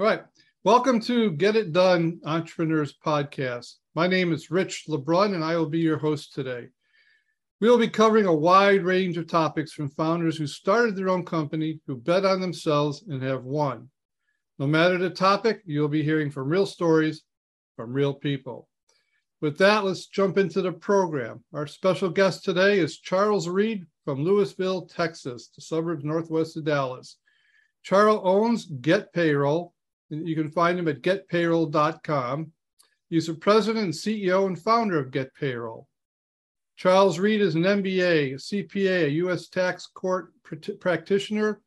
Right. Welcome to Get It Done Entrepreneurs Podcast. My name is Rich LeBrun, and I will be your host today. We will be covering a wide range of topics from founders who started their own company, who bet on themselves, and have won. No matter the topic, you'll be hearing from real stories from real people. With that, let's jump into the program. Our special guest today is Charles Read from Lewisville, Texas, the suburbs northwest of Dallas. Charles owns Get Payroll, you can find him at getpayroll.com. He's the president and CEO and founder of Get Payroll. Charles Read is an MBA, a CPA, a U.S. Tax Court pr- practitioner,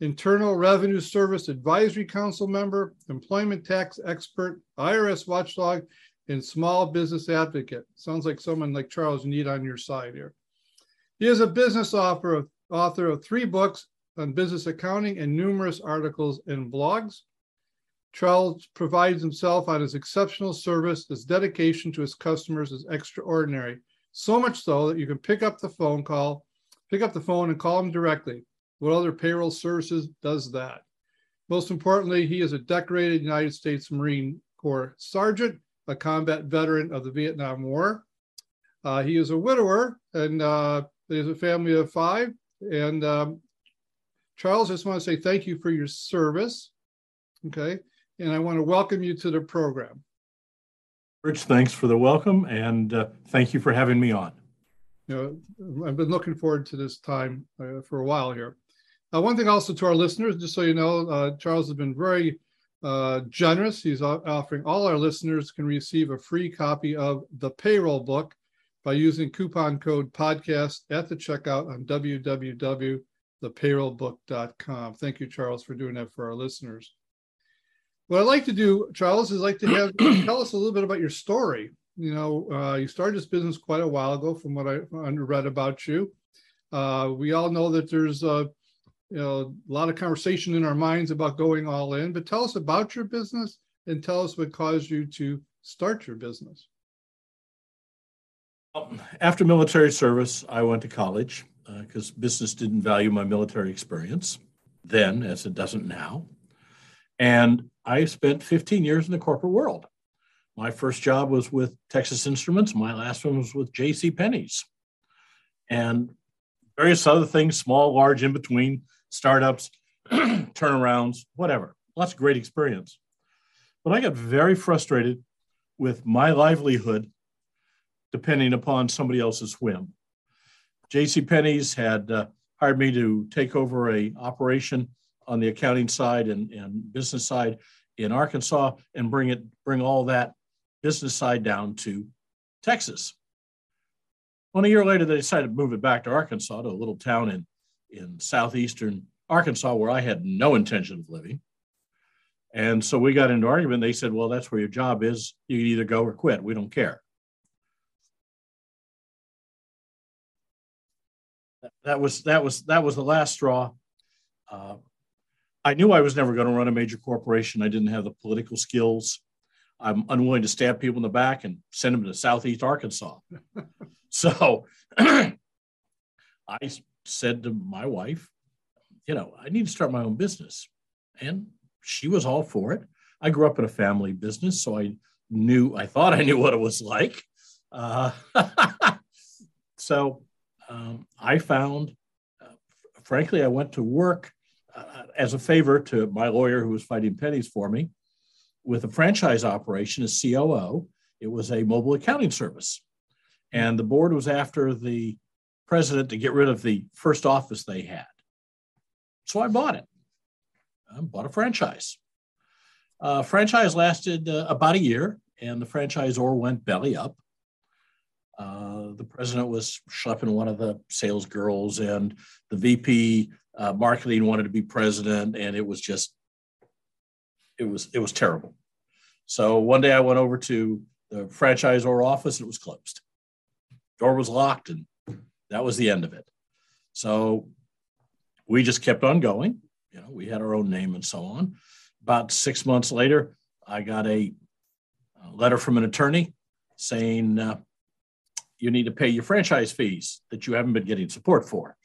Internal Revenue Service Advisory Council member, employment tax expert, IRS watchdog, and small business advocate. Sounds like someone like Charles you need on your side here. He is a business author of, author of three books on business accounting and numerous articles and blogs. Charles provides himself on his exceptional service. His dedication to his customers is extraordinary. So much so that you can pick up the phone call, pick up the phone and call him directly. What other payroll services does that? Most importantly, he is a decorated United States Marine Corps sergeant, a combat veteran of the Vietnam War. Uh, he is a widower and uh, he has a family of five. And um, Charles, I just want to say thank you for your service. Okay and I want to welcome you to the program. Rich, thanks for the welcome, and uh, thank you for having me on. You know, I've been looking forward to this time uh, for a while here. Uh, one thing also to our listeners, just so you know, uh, Charles has been very uh, generous. He's offering all our listeners can receive a free copy of the payroll book by using coupon code podcast at the checkout on www.thepayrollbook.com. Thank you, Charles, for doing that for our listeners. What I'd like to do, Charles, is like to have tell us a little bit about your story. You know, uh, you started this business quite a while ago, from what I read about you. Uh, we all know that there's a, you know, a lot of conversation in our minds about going all in. But tell us about your business and tell us what caused you to start your business. After military service, I went to college because uh, business didn't value my military experience then, as it doesn't now. And I spent 15 years in the corporate world. My first job was with Texas Instruments. My last one was with J.C. Penney's, and various other things, small, large, in between, startups, turnarounds, whatever. Lots of great experience. But I got very frustrated with my livelihood depending upon somebody else's whim. J.C. Penney's had uh, hired me to take over a operation on the accounting side and, and business side in Arkansas and bring it bring all that business side down to Texas. One a year later, they decided to move it back to Arkansas to a little town in, in southeastern Arkansas where I had no intention of living. And so we got into argument. They said, well, that's where your job is. You can either go or quit. We don't care. That was that was that was the last straw. Uh, I knew I was never going to run a major corporation. I didn't have the political skills. I'm unwilling to stab people in the back and send them to Southeast Arkansas. so I said to my wife, you know, I need to start my own business. And she was all for it. I grew up in a family business, so I knew, I thought I knew what it was like. Uh, so um, I found, uh, frankly, I went to work as a favor to my lawyer who was fighting Penney's for me with a franchise operation as COO. It was a mobile accounting service. And the board was after the president to get rid of the first office they had. So I bought it. I bought a franchise. Uh, franchise lasted uh, about a year, and the franchisor went belly up. Uh, the president was schlepping one of the sales girls, and the VP Uh, marketing wanted to be president, and it was just, it was it was terrible. So one day I went over to the franchisor office and it was closed. Door was locked, and that was the end of it. So we just kept on going. You know, we had our own name and so on. About six months later, I got a, a letter from an attorney saying uh, you need to pay your franchise fees that you haven't been getting support for.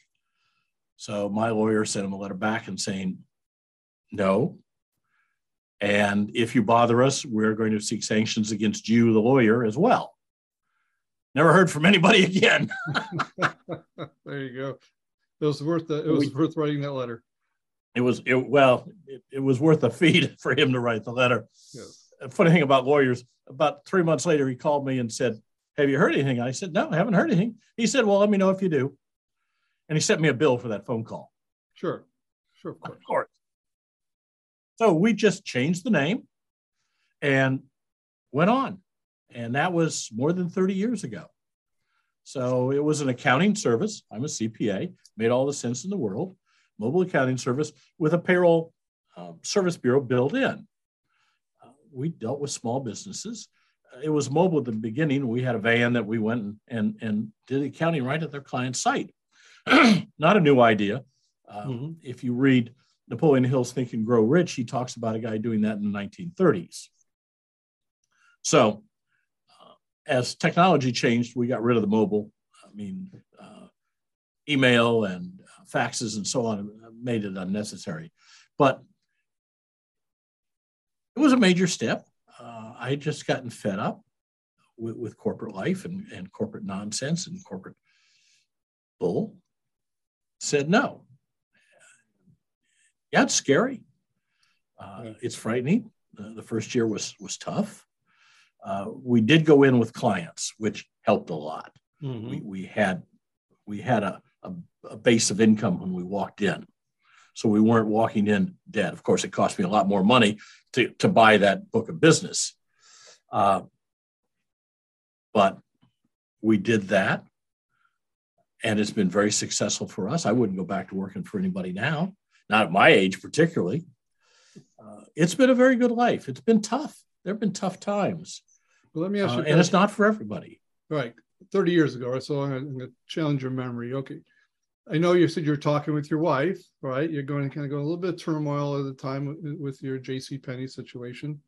So my lawyer sent him a letter back and saying, no. And if you bother us, we're going to seek sanctions against you, the lawyer, as well. Never heard from anybody again. there you go. It was worth the, it was we, worth writing that letter. It was it, well, it, it, was worth a fee for him to write the letter. Yes. Funny thing about lawyers, about three months later, he called me and said, "Have you heard anything?" I said, "No, I haven't heard anything." He said, "Well, let me know if you do," and he sent me a bill for that phone call. Sure, sure, of course. Of course. So we just changed the name and went on, and that was more than thirty years ago. So it was an accounting service. I'm a CPA, made all the sense in the world. Mobile accounting service with a payroll uh, service bureau built in. Uh, we dealt with small businesses. It was mobile at the beginning. We had a van that we went and, and, and did accounting right at their client site. Not a new idea. Uh, mm-hmm. If you read Napoleon Hill's Think and Grow Rich, he talks about a guy doing that in the 1930s. So as technology changed, we got rid of the mobile. I mean, uh, email and faxes and so on made it unnecessary. But it was a major step. Uh, I had just gotten fed up with, with corporate life and, and corporate nonsense and corporate bull. Said no. Yeah, it's scary. Uh, it's frightening. the first year was was tough. Uh, we did go in with clients, which helped a lot. Mm-hmm. We, we had we had a, a, a, base of income when we walked in, so we weren't walking in dead. Of course, it cost me a lot more money to to buy that book of business, uh, but we did that, and it's been very successful for us. I wouldn't go back to working for anybody now, not at my age particularly. Uh, it's been a very good life. It's been tough. There have been tough times. Well, let me ask you, uh, and it's not for everybody. Right, thirty years ago, so I'm going to challenge your memory. Okay, I know you said you're talking with your wife, right? You're going to kind of go a little bit of turmoil at the time with, with your J.C. Penney situation,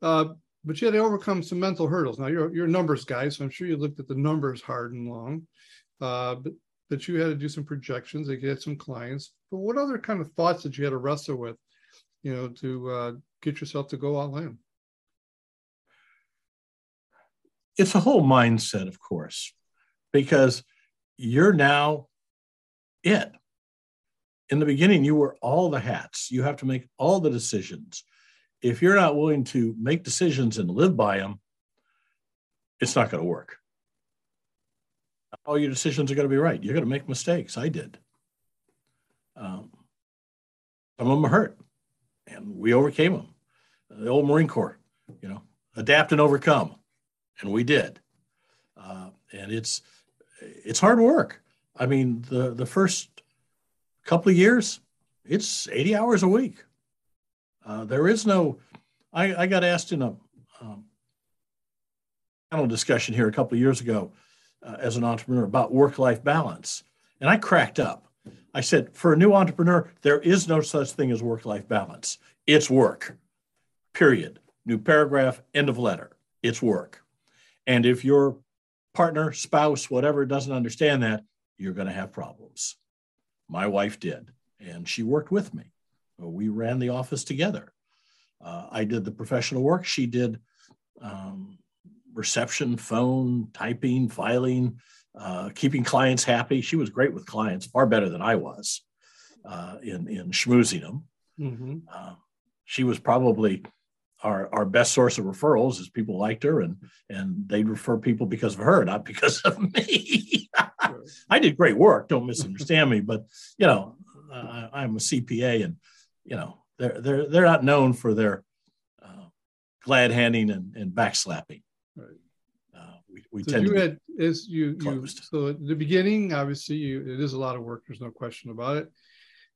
uh, but you had to overcome some mental hurdles. Now you're you're numbers guy, so I'm sure you looked at the numbers hard and long, uh, but that you had to do some projections, to get some clients. But what other kind of thoughts did you had to wrestle with, you know, to uh, get yourself to go all in? it's a whole mindset, of course, because you're now it. In the beginning, you were all the hats. You have to make all the decisions. If you're not willing to make decisions and live by them, it's not going to work. All your decisions are going to be right. You're going to make mistakes. I did. Um, some of them hurt, and we overcame them. The old Marine Corps, you know, adapt and overcome and we did. Uh, and it's it's hard work. I mean, the the first couple of years, it's 80 hours a week. Uh, there is no. I, I got asked in a um, panel discussion here a couple of years ago uh, as an entrepreneur about work life balance, and I cracked up. I said, for a new entrepreneur, there is no such thing as work life balance. It's work. Period. New paragraph. End of letter. It's work. And if your partner, spouse, whatever doesn't understand that, you're going to have problems. My wife did, and she worked with me. We ran the office together. Uh, I did the professional work. She did um, reception, phone, typing, filing, uh, keeping clients happy. She was great with clients, far better than I was uh, in in schmoozing them. Mm-hmm. Uh, she was probably our, our best source of referrals is people liked her and and they'd refer people because of her, not because of me. I did great work. Don't misunderstand me, but you know, I, am a CPA, and you know, they're they're they're not known for their uh, glad handing and, and backslapping. We so tend you to had is you, you so at the beginning, obviously, you it is a lot of work. There's no question about it.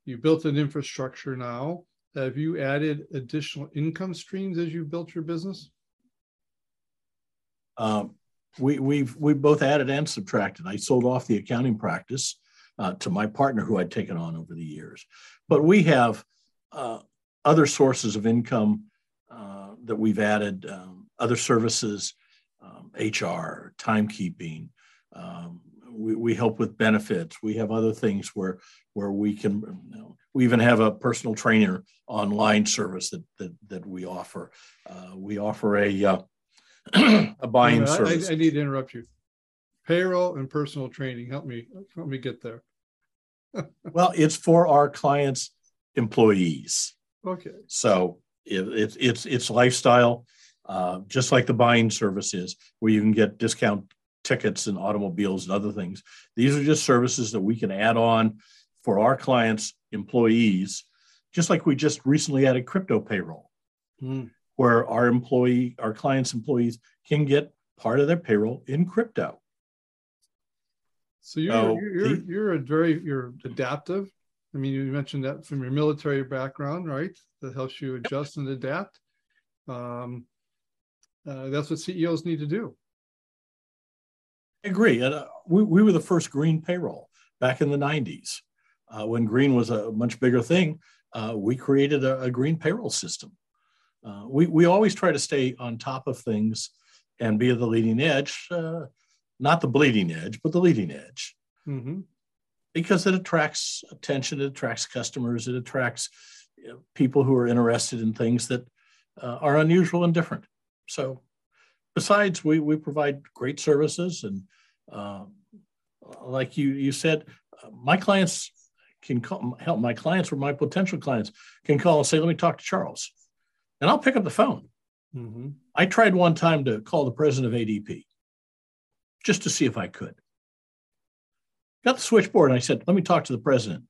You built an infrastructure now. Have you added additional income streams as you built your business? Um, we, we've we both added and subtracted. I sold off the accounting practice uh, to my partner, who I'd taken on over the years. But we have uh, other sources of income uh, that we've added, um, other services, um, HR, timekeeping. Um, we, we help with benefits. We have other things where where we can. You know, we even have a personal trainer online service that that, that we offer. Uh, we offer a uh, a buying service. I, I need to interrupt you. Payroll and personal training. Help me. Help me get there. well, it's for our clients' employees. Okay. So it, it, it's it's lifestyle, uh, just like the buying service is, where you can get discount tickets and automobiles and other things. These are just services that we can add on for our clients' employees, just like we just recently added crypto payroll, Mm. where our employee, our clients' employees can get part of their payroll in crypto. So you're So you're, you're, you're a very you're adaptive. I mean, you mentioned that from your military background, right? That helps you adjust and adapt. Um, uh, that's what CEOs need to do. I agree. And uh, we, we were the first green payroll back in the 90s. Uh, when green was a much bigger thing, uh, we created a, a green payroll system. Uh, we, we always try to stay on top of things and be at the leading edge, uh, not the bleeding edge, but the leading edge, hmm because it attracts attention, it attracts customers, it attracts you know, people who are interested in things that uh, are unusual and different. So, besides, we, we provide great services and um, like you you said, uh, my clients can call, help. My clients or my potential clients can call and say, "Let me talk to Charles," and I'll pick up the phone. hmm I tried one time to call the president of ADP just to see if I could. Got the switchboard and I said, "Let me talk to the president."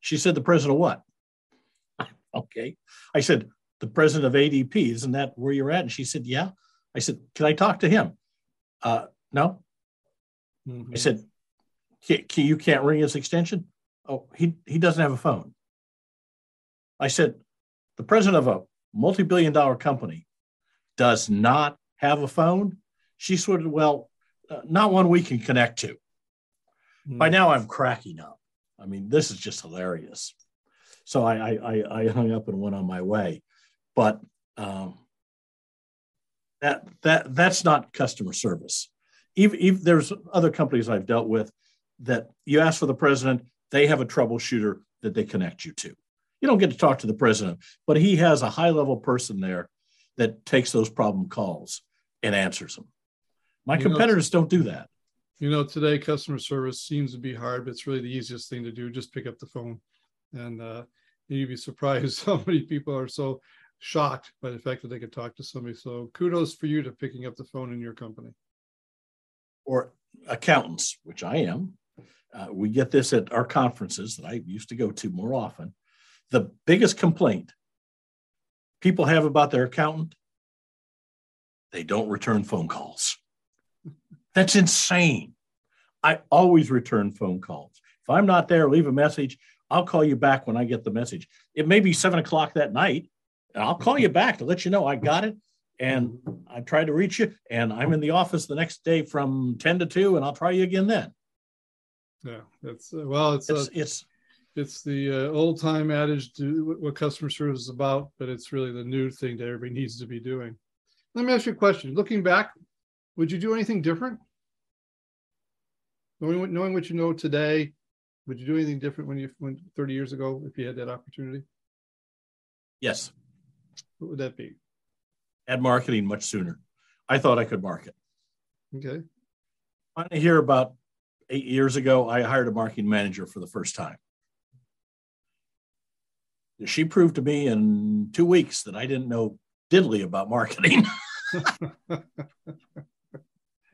She said, "The president of what?" okay. I said, "The president of ADP. Isn't that where you're at?" And she said, "Yeah." I said, "Can I talk to him?" Uh, no. hmm I said, "Ca- ca- "You can't ring his extension." Oh, he he doesn't have a phone. I said, "The president of a multi-billion-dollar company does not have a phone." She sort of, well, uh, not one we can connect to. By now, I'm cracking up. I mean, this is just hilarious. So I I, I, I hung up and went on my way, but um, that that that's not customer service. Even, even there's other companies I've dealt with that you ask for the president, they have a troubleshooter that they connect you to. You don't get to talk to the president, but he has a high level person there that takes those problem calls and answers them. My You know, competitors don't do that. You know, today customer service seems to be hard, but it's really the easiest thing to do. Just pick up the phone, and uh, you'd be surprised how many people are so shocked by the fact that they could talk to somebody. So kudos for you to picking up the phone in your company. or accountants, which I am. Uh, we get this at our conferences that I used to go to more often. The biggest complaint people have about their accountant, they don't return phone calls. That's insane. I always return phone calls. If I'm not there, leave a message. I'll call you back when I get the message. It may be seven o'clock that night, and I'll call you back to let you know I got it and I tried to reach you, and I'm in the office the next day from 10 to 2, and I'll try you again then. Yeah, that's uh, well, it's uh, It's, it's it's the uh, old time adage to what- customer service is about, but it's really the new thing that everybody needs to be doing. Let me ask you a question. Looking back, would you do anything different? Knowing what, knowing what you know today, would you do anything different when you went 30 years ago if you had that opportunity? yes, What would that be? add marketing much sooner. I thought I could market. Okay. Finally, here about eight years ago, I hired a marketing manager for the first time. She proved to me in two weeks that I didn't know diddly about marketing. it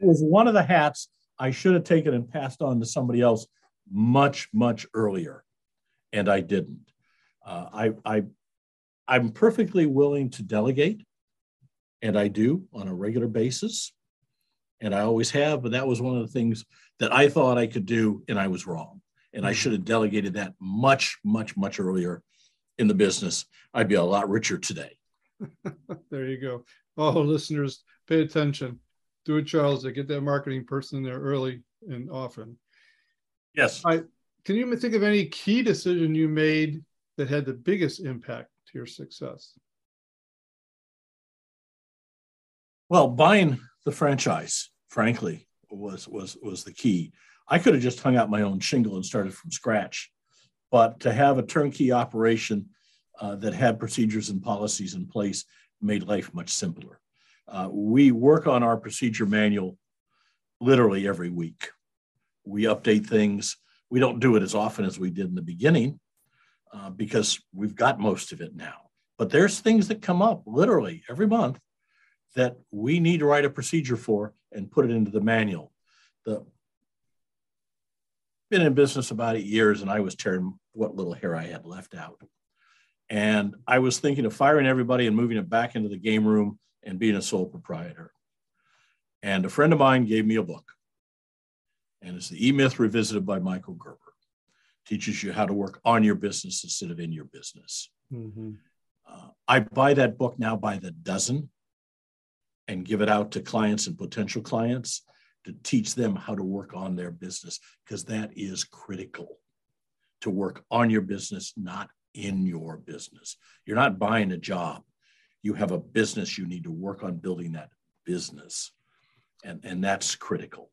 was one of the hats I should have taken and passed on to somebody else much, much earlier, and I didn't. Uh, I, I, I'm perfectly willing to delegate, and I do on a regular basis, and I always have. But that was one of the things that I thought I could do, and I was wrong. And I mm-hmm. should have delegated that much, much, much earlier in the business. I'd be a lot richer today. there you go. Oh, listeners, pay attention. Do it, Charles. To get that marketing person in there early and often. Yes. I, can you think of any key decision you made that had the biggest impact your success? Well, buying the franchise, frankly, was was was the key. I could have just hung out my own shingle and started from scratch, but to have a turnkey operation uh, that had procedures and policies in place made life much simpler. Uh, we work on our procedure manual literally every week. We update things. We don't do it as often as we did in the beginning uh, because we've got most of it now. But there's things that come up literally every month that we need to write a procedure for and put it into the manual. The been in business about eight years and I was tearing what little hair I had left out. And I was thinking of firing everybody and moving it back into the game room and being a sole proprietor. And a friend of mine gave me a book. And it's the E Myth Revisited by Michael Gerber. Teaches you how to work on your business instead of in your business. Mm-hmm. Uh, I buy that book now by the dozen and give it out to clients and potential clients to teach them how to work on their business because that is critical to work on your business, not in your business. You're not buying a job. You have a business. You need to work on building that business. And, and that's critical.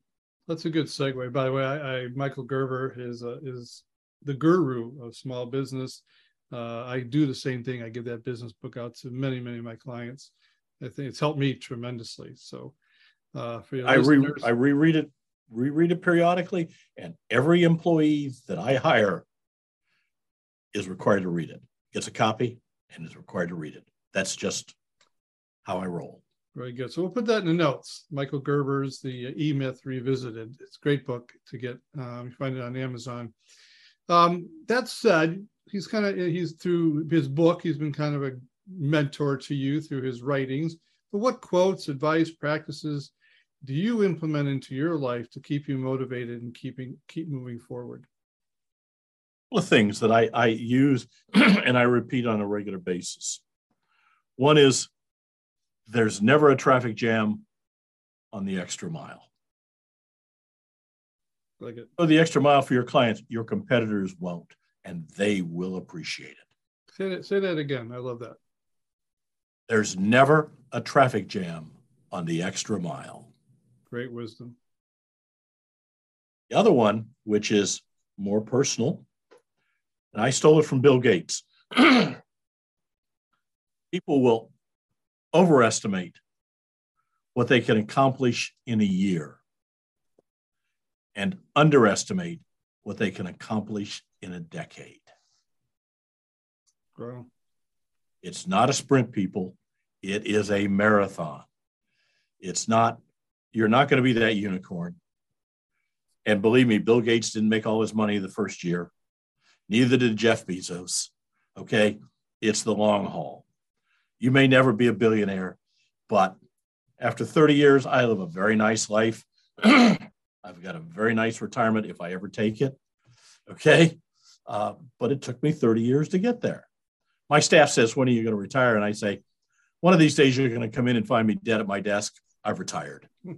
That's a good segue. By the way, I, I Michael Gerber is uh, is the guru of small business. Uh, I do the same thing. I give that business book out to many, many of my clients. I think it's helped me tremendously. So, uh, for your I re I reread it, reread it periodically, and every employee that I hire is required to read it. Gets a copy and is required to read it. That's just how I roll. Very good. So we'll put that in the notes. Michael Gerber's The E Myth Revisited. It's a great book to get. Um, you find it on Amazon. Um, that said, he's kind of he's through his book. He's been kind of a mentor to you through his writings. But what quotes, advice, practices do you implement into your life to keep you motivated and keeping keep moving forward? Well, things that I, I use and I repeat on a regular basis. One is there's never a traffic jam on the extra mile. Like it. So the extra mile for your clients, your competitors won't, and they will appreciate it. Say that, say that again. I love that. There's never a traffic jam on the extra mile. Great wisdom. The other one, which is more personal, and I stole it from Bill Gates. People will overestimate what they can accomplish in a year and underestimate what they can accomplish in a decade. Wow. It's not a sprint, people. It is a marathon. It's not, you're not going to be that unicorn. And believe me, Bill Gates didn't make all his money the first year. Neither did Jeff Bezos. Okay. It's the long haul. You may never be a billionaire, but after 30 years, I live a very nice life. I've got a very nice retirement if I ever take it. Okay. Uh, but it took me 30 years to get there. My staff says, When are you going to retire? And I say, one of these days you're going to come in and find me dead at my desk. I've retired.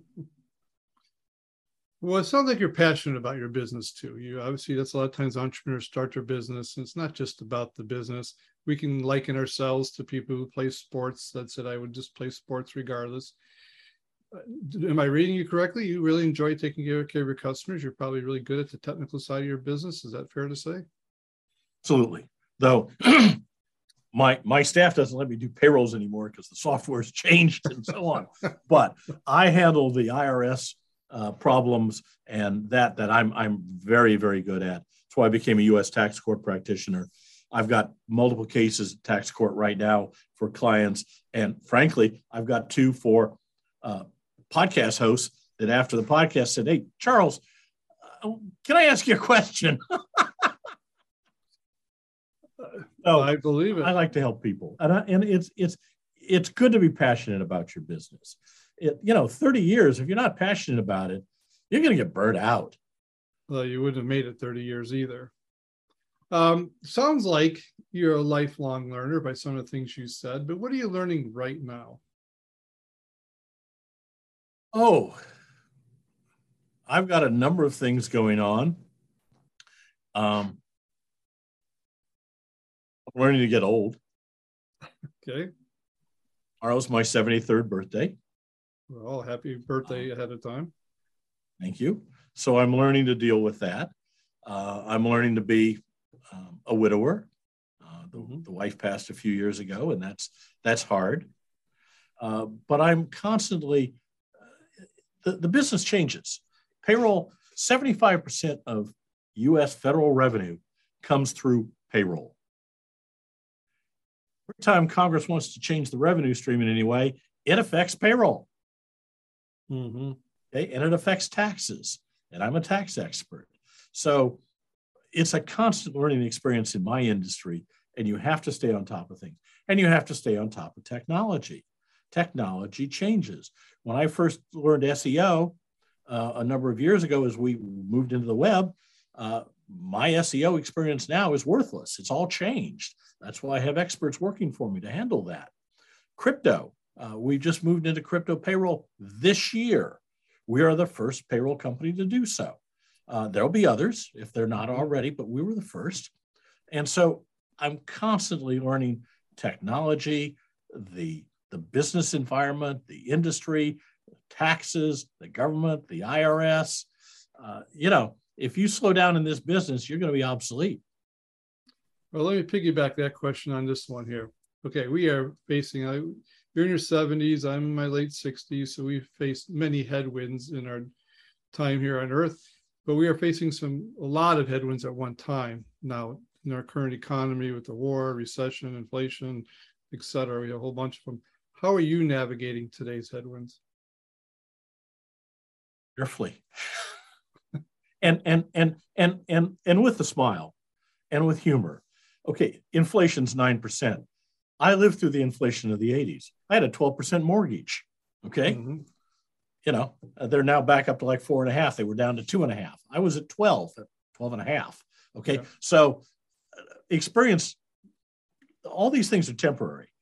Well, it sounds like you're passionate about your business too. You obviously that's a lot of times entrepreneurs start their business, and it's not just about the business. We can liken ourselves to people who play sports that said, "I would just play sports regardless." Uh, am I reading you correctly? You really enjoy taking care of your customers. You're probably really good at the technical side of your business. Is that fair to say? Absolutely. Though my my staff doesn't let me do payrolls anymore because the software's changed and so on. but I handle the IRS uh, problems and that that I'm I'm very very good at. That's why I became a U.S. tax court practitioner. I've got multiple cases at tax court right now for clients, and frankly, I've got two for uh, podcast hosts that after the podcast said, "Hey, Charles, uh, can I ask you a question?" Oh, I believe it. I like to help people, and I, and it's it's it's good to be passionate about your business. It, you know, thirty years if you're not passionate about it, you're going to get burnt out. well, you wouldn't have made it 30 years either. Um, sounds like you're a lifelong learner by some of the things you said, but what are you learning right now? Oh, I've got a number of things going on. Um, I'm learning to get old. Okay. Tomorrow's my 73rd birthday. Well, happy birthday ahead of time. Thank you. So I'm learning to deal with that. Uh, I'm learning to be um, a widower. Uh, the, mm-hmm. the, wife passed a few years ago, and that's that's hard. Uh, but I'm constantly the, the business changes. Payroll, 75% of U.S. federal revenue comes through payroll. Every time Congress wants to change the revenue stream in any way, it affects payroll. Mm-hmm. Okay, and it affects taxes. And I'm a tax expert. So it's a constant learning experience in my industry, and you have to stay on top of things. And you have to stay on top of technology. Technology changes. When I first learned SEO uh, a number of years ago, as we moved into the web, uh, my SEO experience now is worthless. It's all changed. That's why I have experts working for me to handle that. Crypto, uh, we just moved into crypto payroll this year. We are the first payroll company to do so. Uh, there'll be others if they're not already, but we were the first. And so I'm constantly learning technology, the, the business environment, the industry, taxes, the government, the IRS. Uh, you know, if you slow down in this business, you're going to be obsolete. Well, let me piggyback that question on this one here. Okay, we are facing, uh, you're in your 70s, I'm in my late 60s, so we've faced many headwinds in our time here on Earth, but we are facing some a lot of headwinds at one time now in our current economy with the war, recession, inflation, et cetera. We have a whole bunch of them. How are you navigating today's headwinds? Carefully. and and and and and and with a smile and with humor. Okay, inflation's nine percent. I lived through the inflation of the 80s. I had a 12% mortgage. Okay. Mm-hmm. You know, they're now back up to like four and a half. They were down to two and a half. I was at 12, 12 and a half. Okay. Yeah. So uh, experience, all these things are temporary.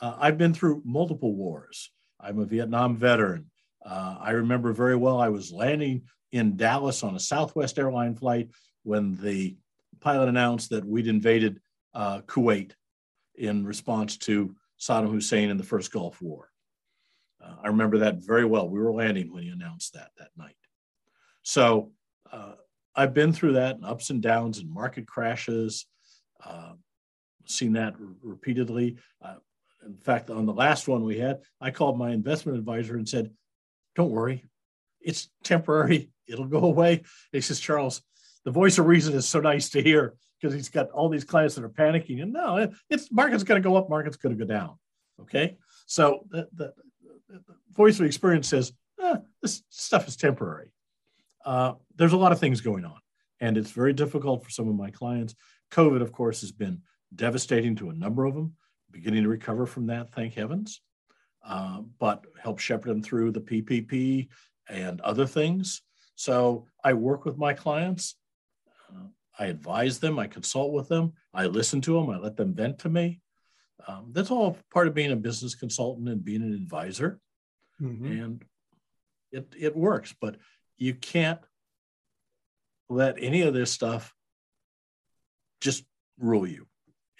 Uh, I've been through multiple wars. I'm a Vietnam veteran. Uh, I remember very well I was landing in Dallas on a Southwest airline flight when the pilot announced that we'd invaded uh, Kuwait in response to Saddam Hussein in the first Gulf War. Uh, I remember that very well. We were landing when he announced that that night. So uh, I've been through that and ups and downs and market crashes. Uh, seen that r- repeatedly. In fact, on the last one we had, I called my investment advisor and said, "Don't worry, it's temporary. It'll go away." He says, "Charles, the voice of reason is so nice to hear because he's got all these clients that are panicking. And no, it's market's going to go up, market's going to go down. Okay, so the, the, the voice of experience says eh, this stuff is temporary. Uh, there's a lot of things going on, and it's very difficult for some of my clients. COVID, of course, has been devastating to a number of them. Beginning to recover from that, thank heavens. Uh, but help shepherd them through the PPP and other things. So I work with my clients I advise them, I consult with them, I listen to them, I let them vent to me. Um, that's all part of being a business consultant and being an advisor. Mm-hmm. And it, it works, but you can't let any of this stuff just rule you.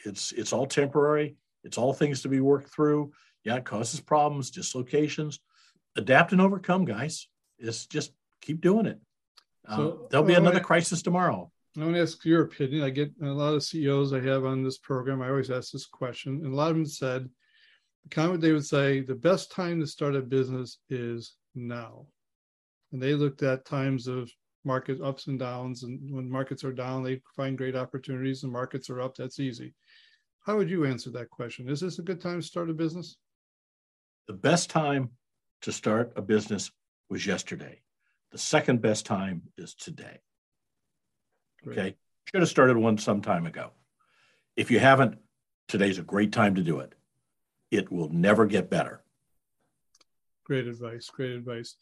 It's it's all temporary. It's all things to be worked through. Yeah, it causes problems, dislocations. Adapt and overcome, guys. It's just keep doing it. So, um, there'll be another crisis tomorrow. I want to ask your opinion. I get a lot of CEOs I have on this program. I always ask this question, and a lot of them said the comment they would say the best time to start a business is now. And they looked at times of market ups and downs, and when markets are down, they find great opportunities. And markets are up, that's easy. How would you answer that question? Is this a good time to start a business? The best time to start a business was yesterday. The second best time is today. Okay. Should have started one some time ago. If you haven't, today's a great time to do it. It will never get better. Great advice. Great advice.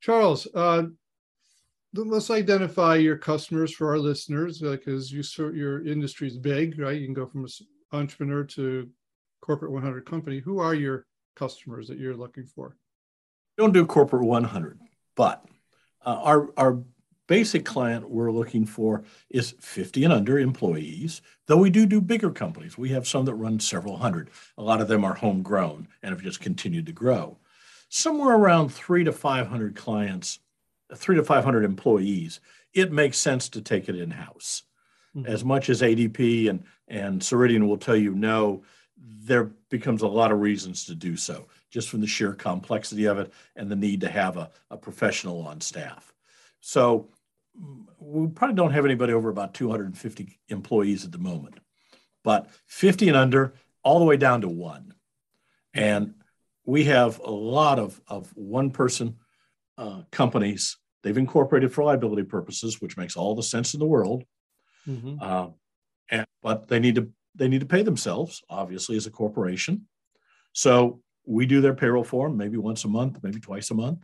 Charles, uh, let's identify your customers for our listeners because you your industry is big, right? You can go from an entrepreneur to corporate 100 company. Who are your customers that you're looking for? Don't do corporate 100, but uh, our our basic client we're looking for is 50 and under employees. Though we do do bigger companies, we have some that run several hundred. A lot of them are homegrown and have just continued to grow. Somewhere around three to 500 clients three to 500 employees, it makes sense to take it in house. Mm-hmm. As much as ADP and, and Ceridian will tell you no, there becomes a lot of reasons to do so, just from the sheer complexity of it and the need to have a, a professional on staff. So we probably don't have anybody over about 250 employees at the moment, but 50 and under, all the way down to one. And we have a lot of, of one person uh, companies They've incorporated for liability purposes, which makes all the sense in the world. Mm-hmm. Uh, and, but they need to they need to pay themselves, obviously, as a corporation. So we do their payroll for them maybe once a month, maybe twice a month,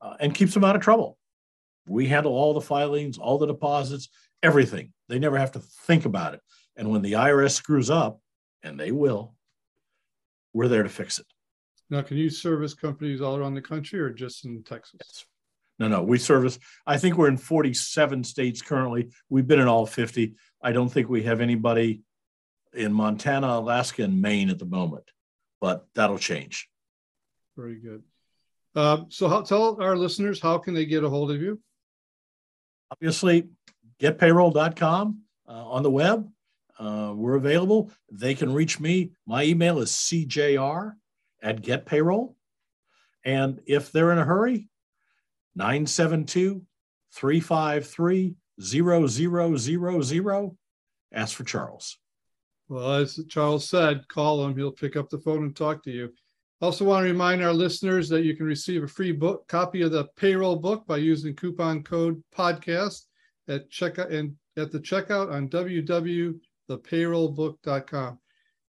uh, and keeps them out of trouble. We handle all the filings, all the deposits, everything. They never have to think about it. And when the IRS screws up, and they will, we're there to fix it. Now, can you service companies all around the country or just in Texas? Yes. No, no, we service, I think we're in 47 states currently. We've been in all 50. I don't think we have anybody in Montana, Alaska, and Maine at the moment, but that'll change. Very good. Uh, so, how, tell our listeners how can they get a hold of you? Obviously, getpayroll.com uh, on the web. Uh, we're available. They can reach me. My email is cjr at getpayroll. And if they're in a hurry, 972 353 0000. Ask for Charles. Well, as Charles said, call him. He'll pick up the phone and talk to you. Also, want to remind our listeners that you can receive a free book copy of the payroll book by using coupon code podcast at checkout and at the checkout on www.thepayrollbook.com.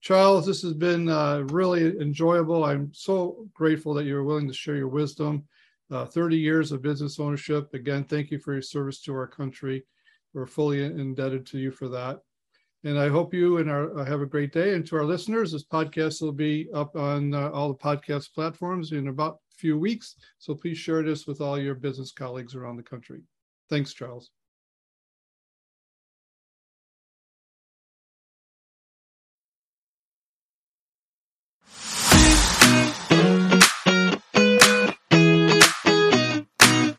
Charles, this has been uh, really enjoyable. I'm so grateful that you were willing to share your wisdom uh, 30 years of business ownership. Again, thank you for your service to our country. We're fully indebted to you for that. And I hope you and our uh, have a great day. And to our listeners, this podcast will be up on uh, all the podcast platforms in about a few weeks. So please share this with all your business colleagues around the country. Thanks, Charles.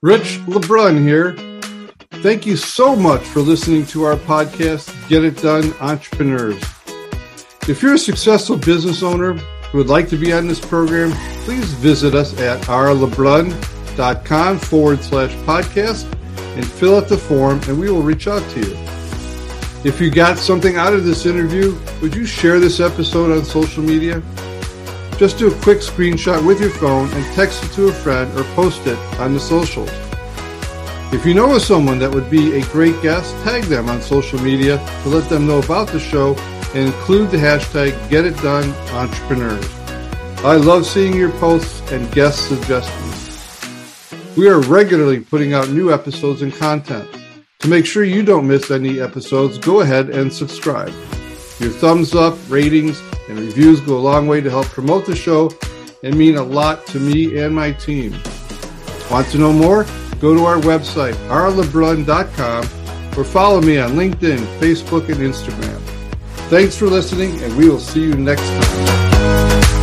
Rich LeBrun here. Thank you so much for listening to our podcast, Get It Done Entrepreneurs. If you're a successful business owner who would like to be on this program, please visit us at rlebrun.com forward slash podcast and fill out the form and we will reach out to you. If you got something out of this interview, would you share this episode on social media? Just do a quick screenshot with your phone and text it to a friend or post it on the socials. If you know of someone that would be a great guest, tag them on social media to let them know about the show and include the hashtag GetItDoneEntrepreneurs. I love seeing your posts and guest suggestions. We are regularly putting out new episodes and content. To make sure you don't miss any episodes, go ahead and subscribe. Your thumbs up, ratings, and reviews go a long way to help promote the show and mean a lot to me and my team. Want to know more? Go to our website, rlebrun.com, or follow me on LinkedIn, Facebook, and Instagram. Thanks for listening, and we will see you next time.